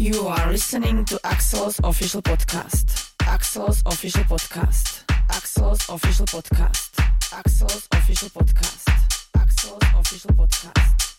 You are listening to Axel's official podcast. Axel's official podcast. Axel's official podcast. Axel's official podcast. Axel's official podcast.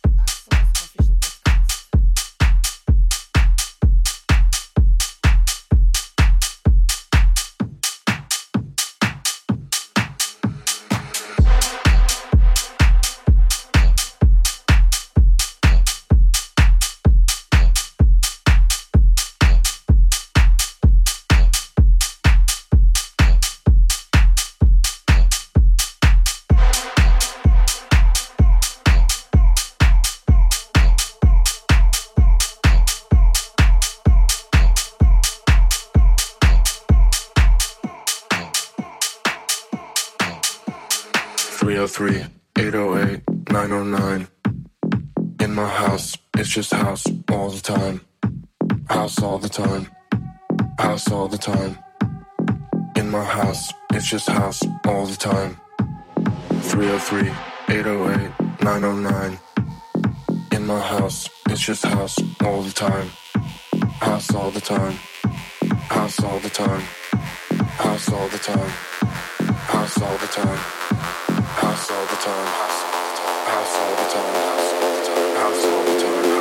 303 808 909. In my house, it's just house all the time house all the time. House all the time. House all the time. House all the time. House all the time. House all the time. House all the time. House all the time.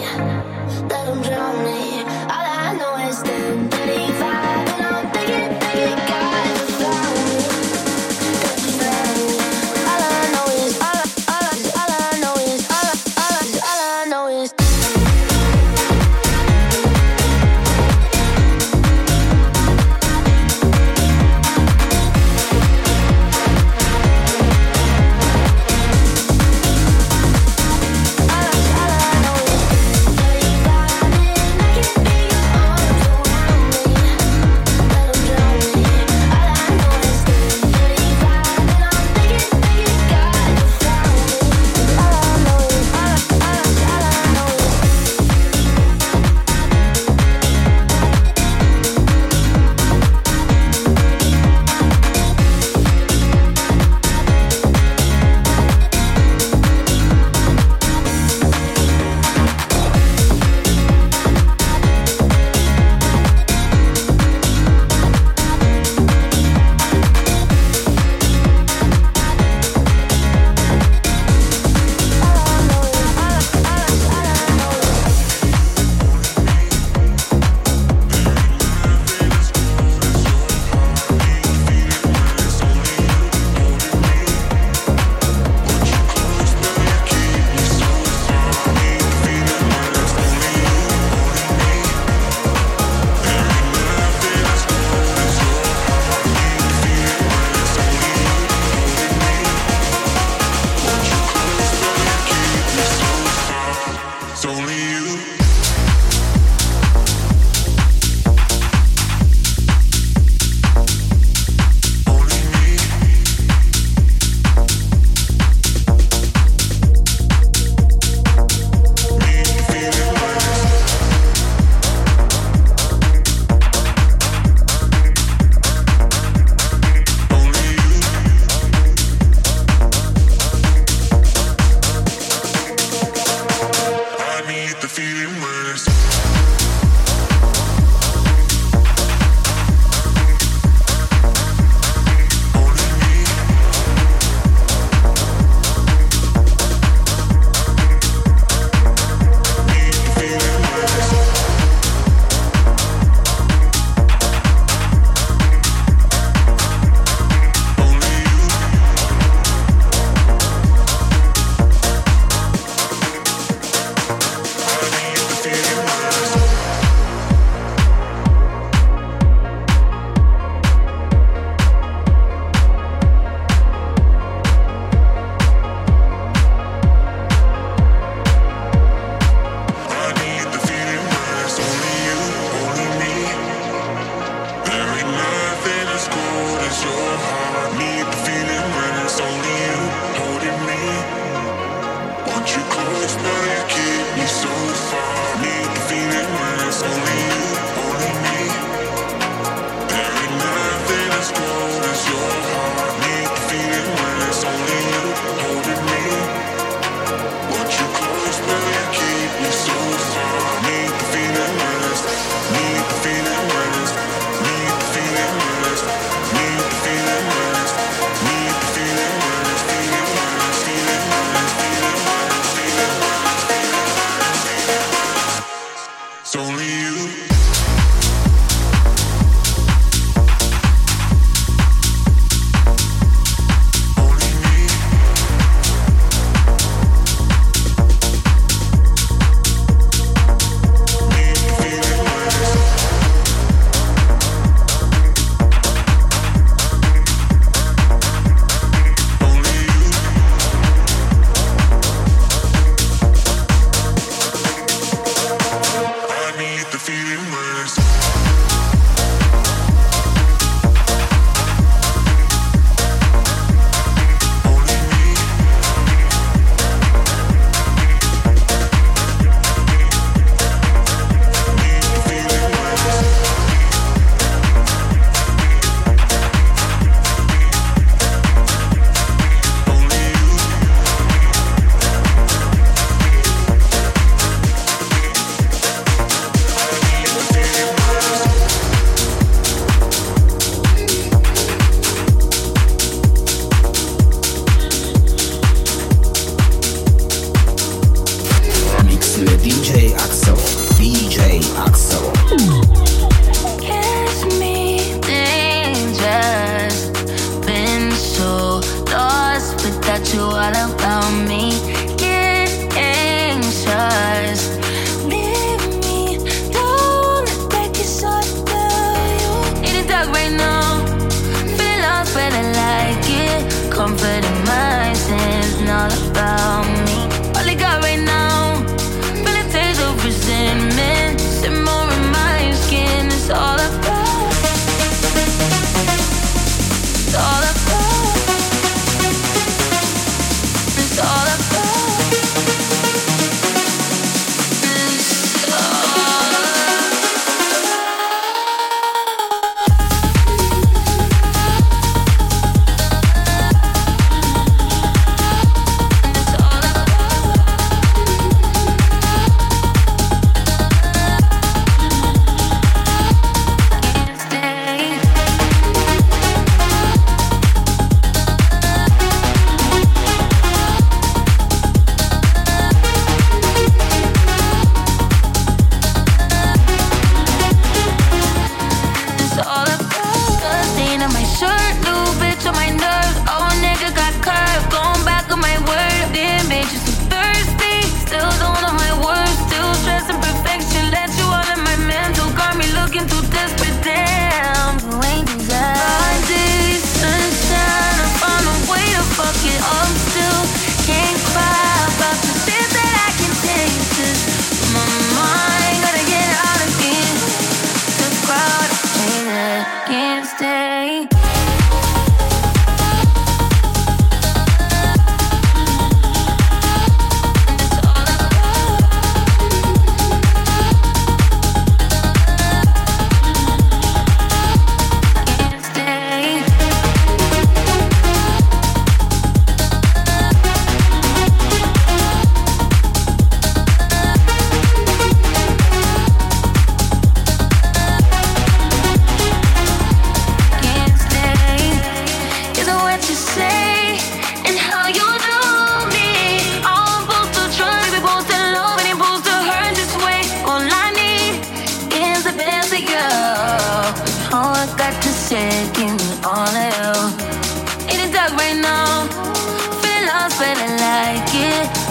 that I'm drowning.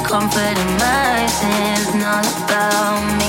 Comfort in my sins, not about me.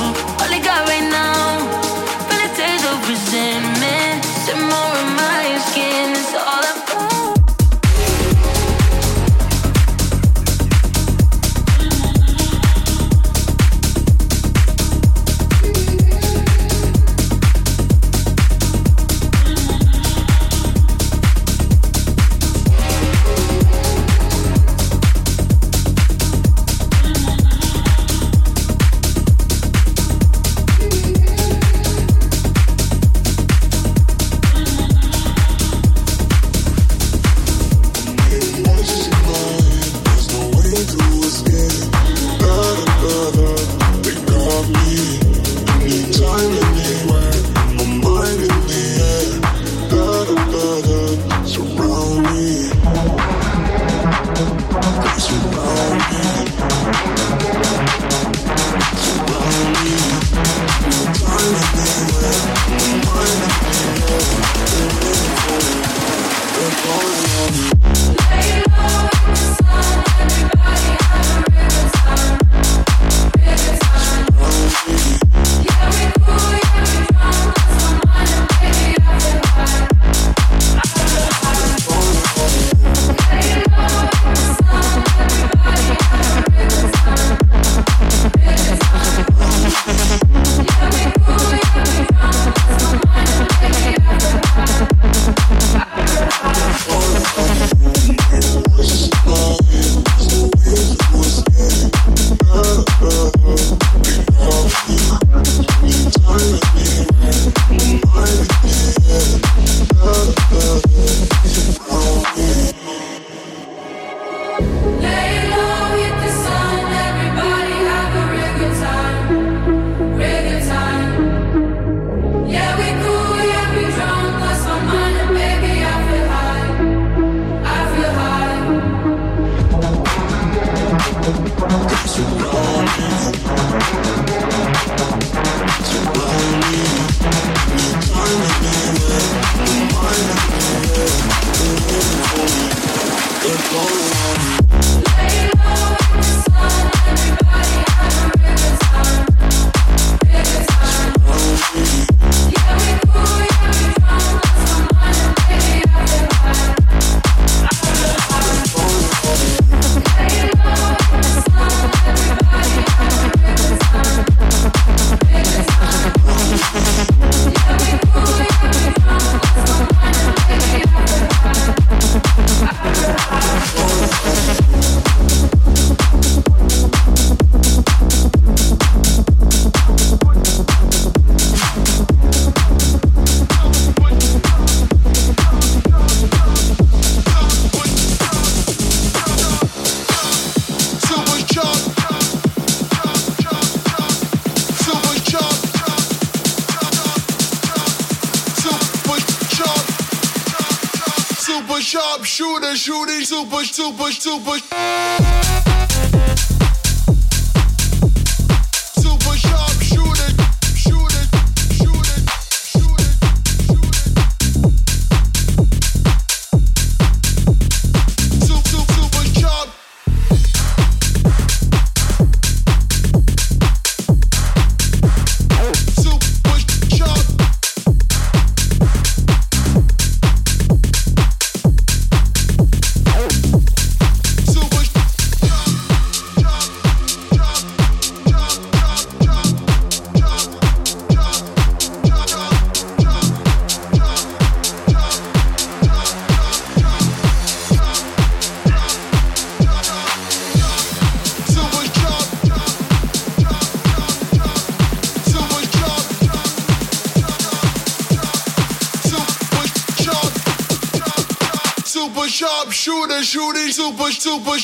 Sharp shooter, shooting super, super, super. Super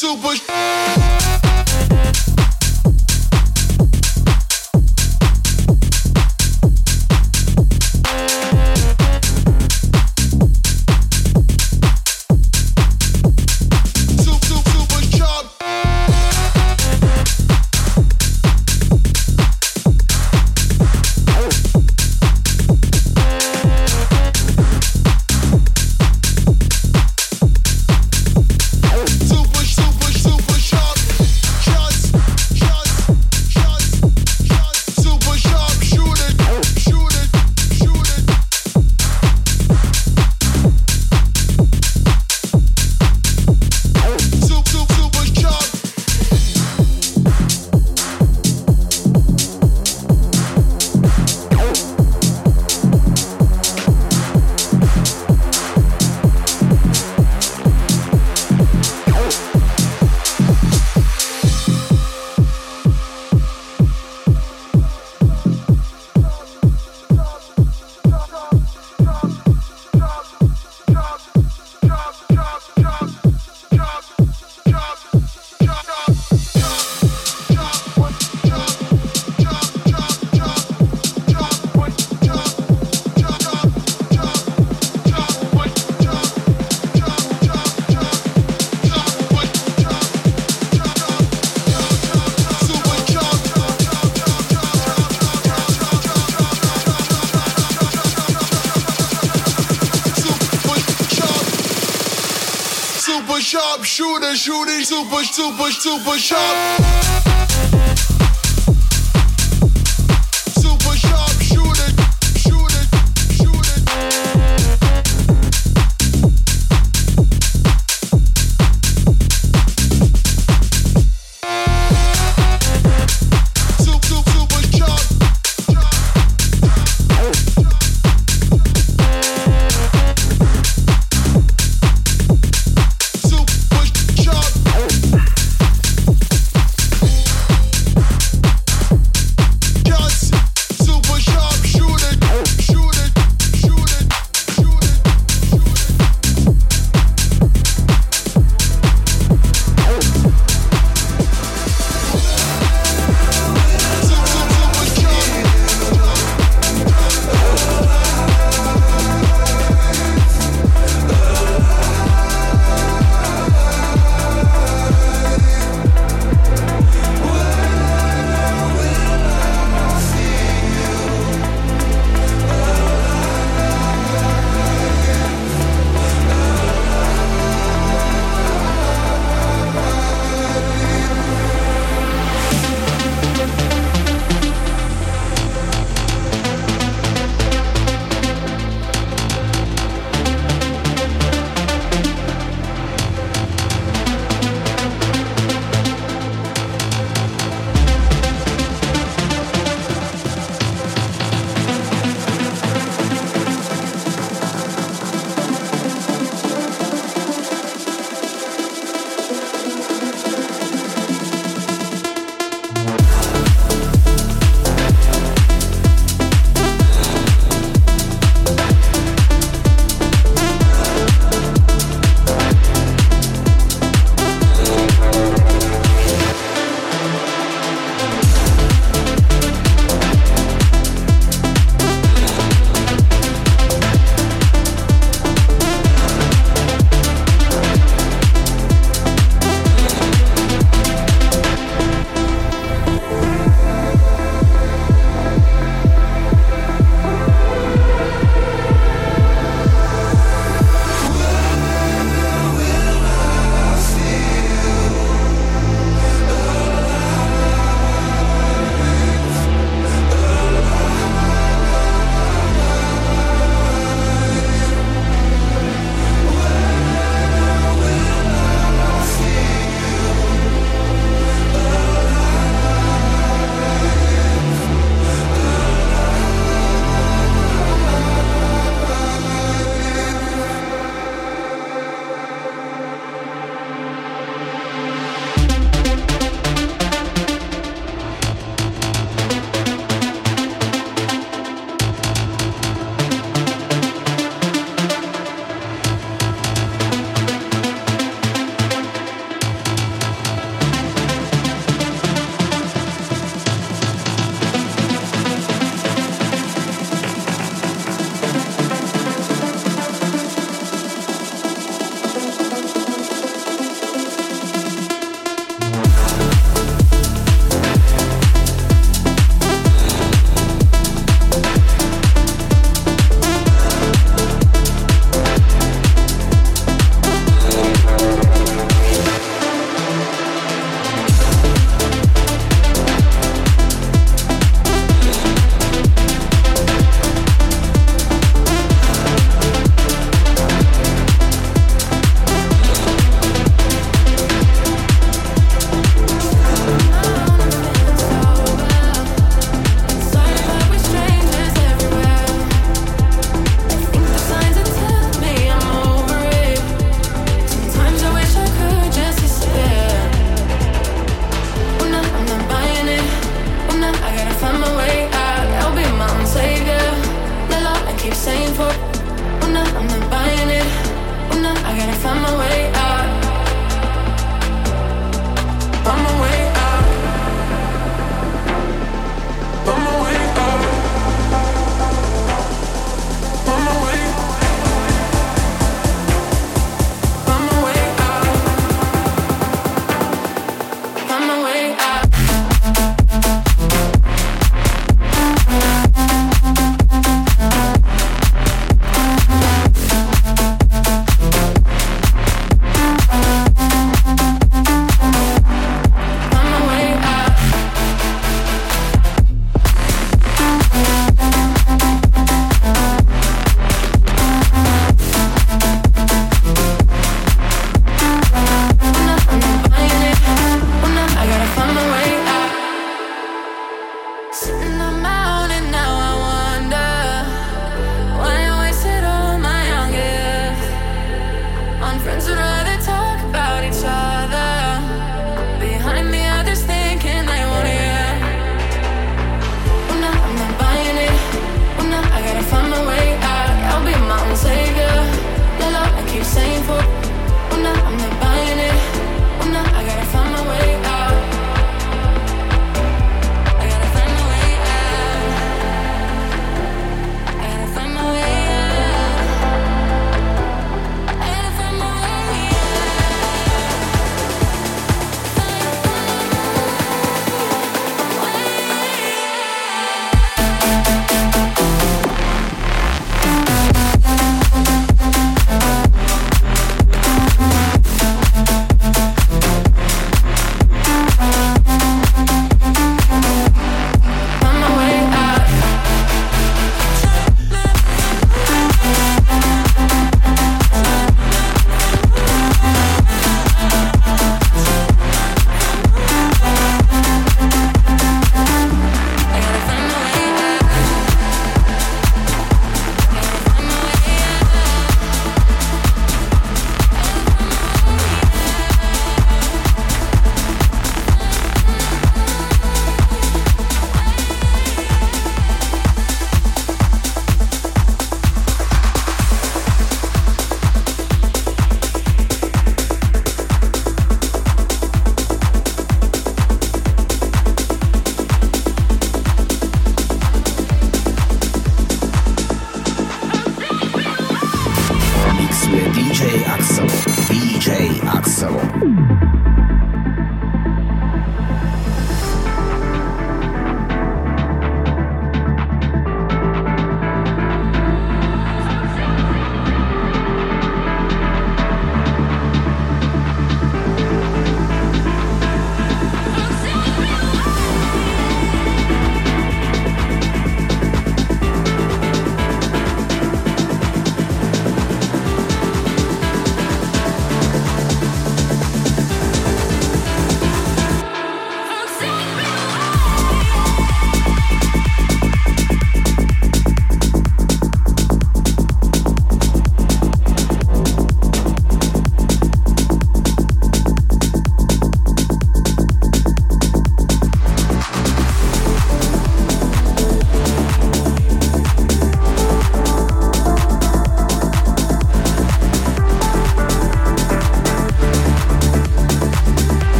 super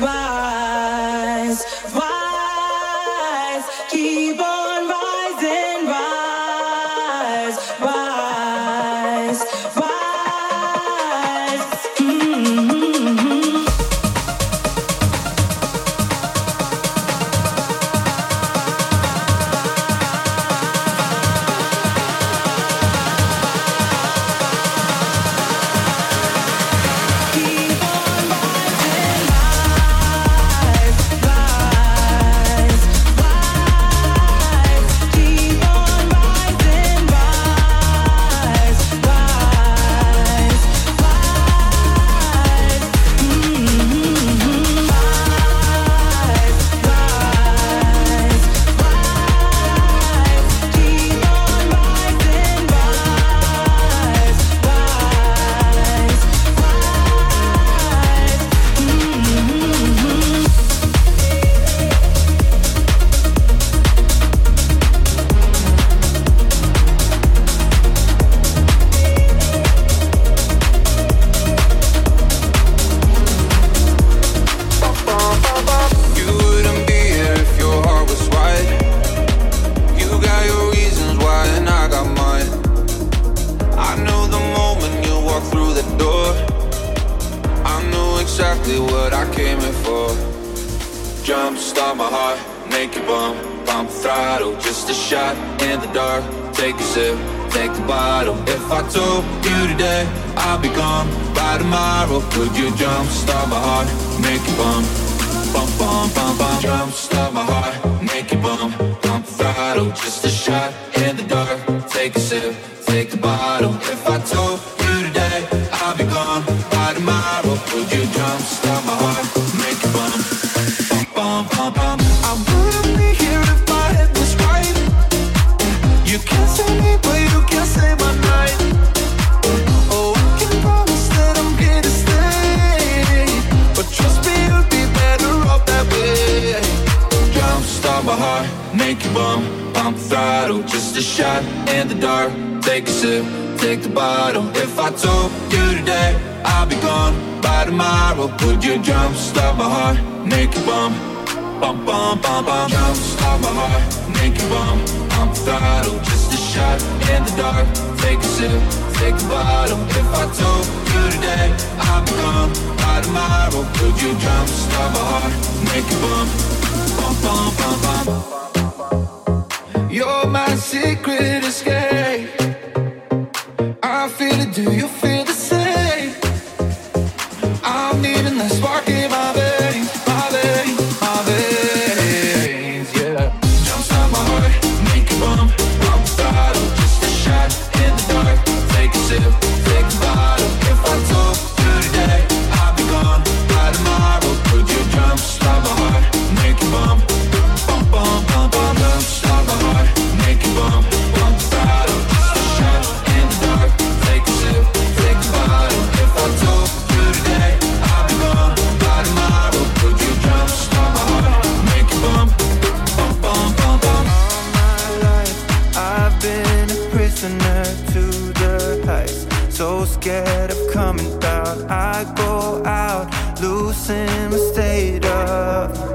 wow. Take a sip, take a bottle. If I told you today, I'll be gone by tomorrow. Would you jump, stop my heart, make it bum, bum, bum, bum. I wouldn't be here if my head was right. You can't say me, but you can say my night. Oh, I can promise that I'm here to stay, but trust me, you'd be better off that way. Jump, stop my heart, make it bum, pump throttle, just a shot. And dark. Take a sip, take the bottle. If I told you today, I'll be gone by tomorrow. Could you jump stop my heart, make it bump, bump, bump, bump, bump? Jump stop my heart, make it bump. I'm throttle, just a shot in the dark. Take a sip, take the bottle. If I told you today, I'll be gone by tomorrow. Could you jump stop my heart, make it bump, bump, bump, bump, bump? my secret escape. I feel it, do you Go out, losing my state of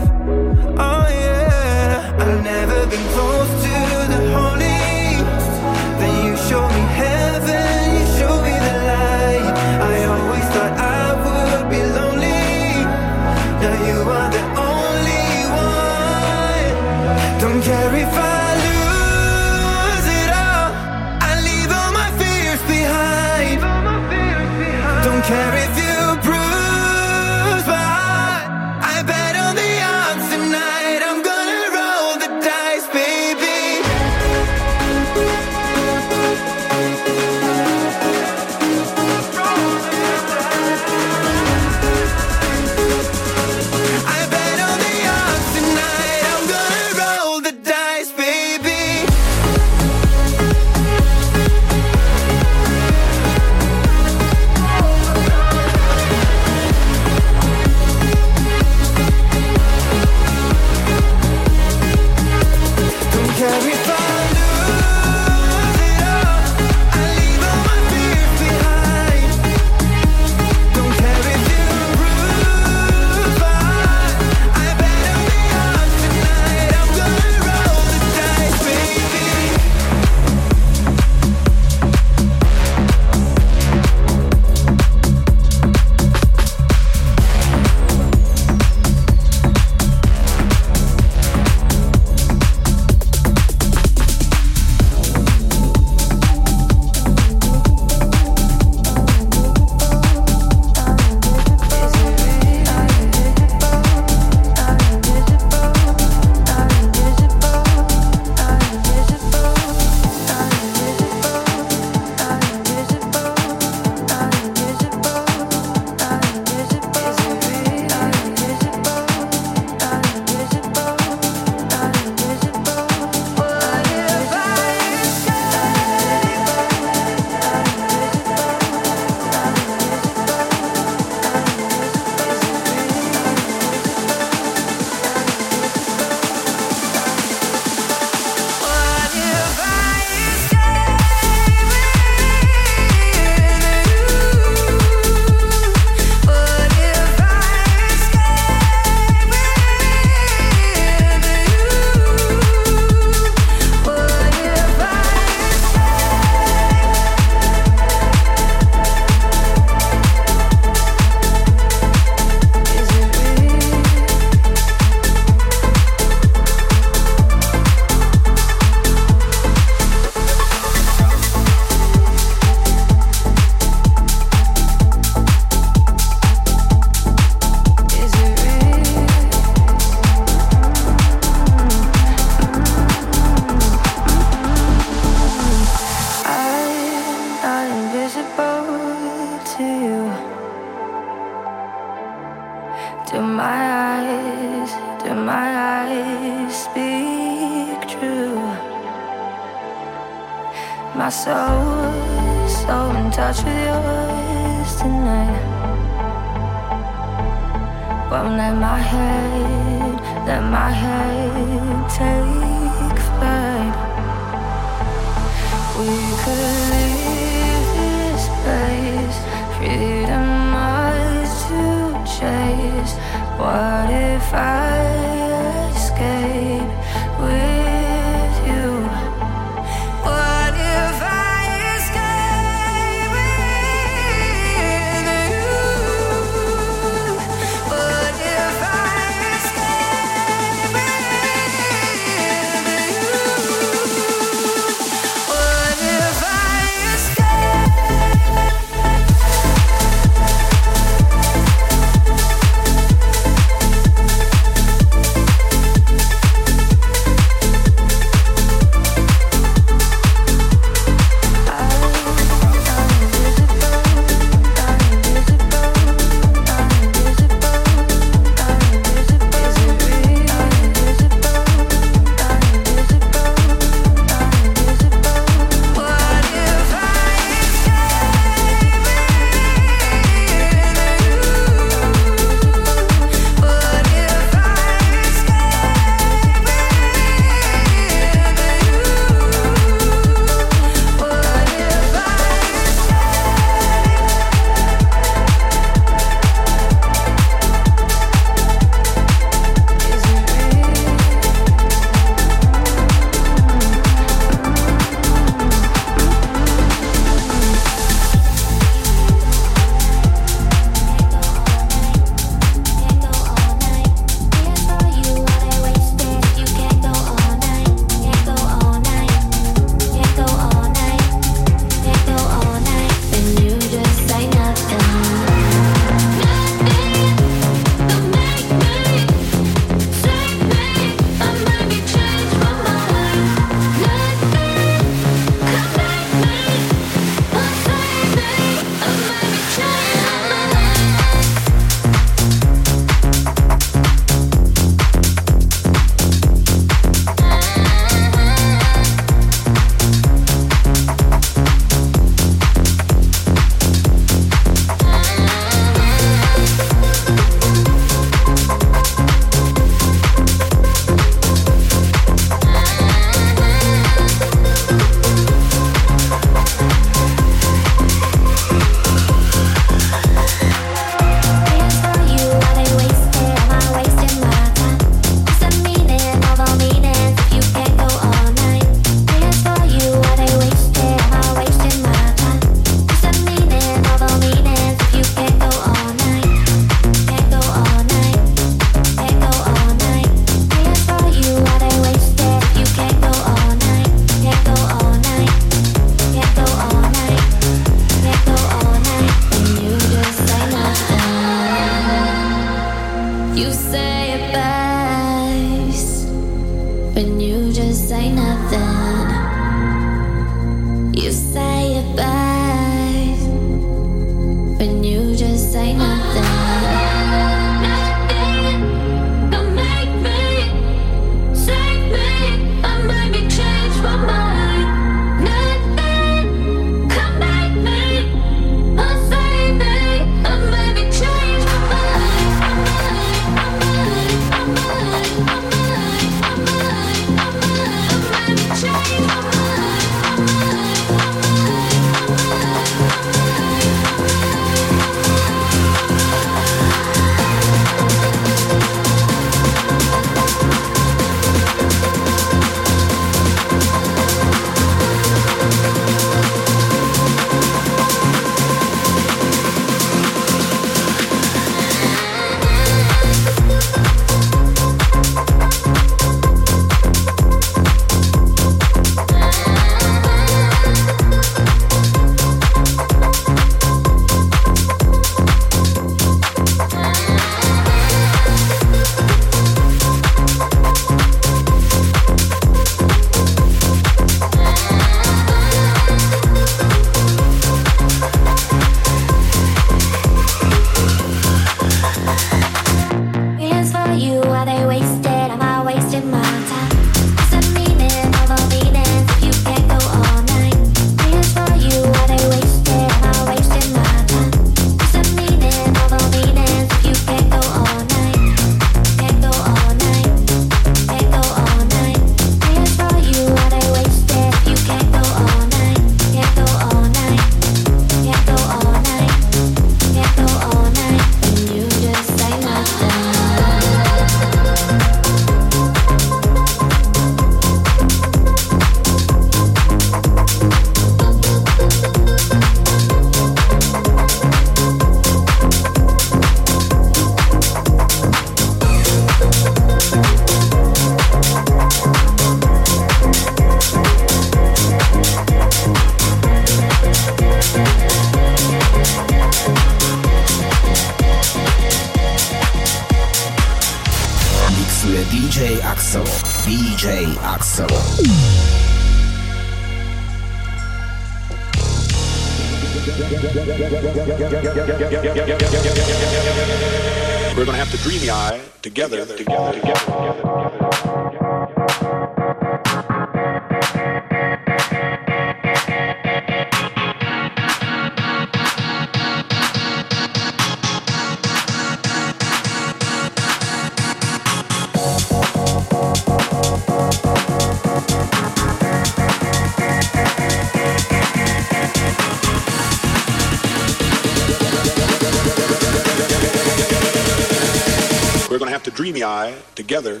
eye together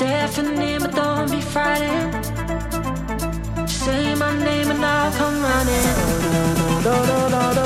Stephanie, but don't be frightened. Say my name and I'll come running.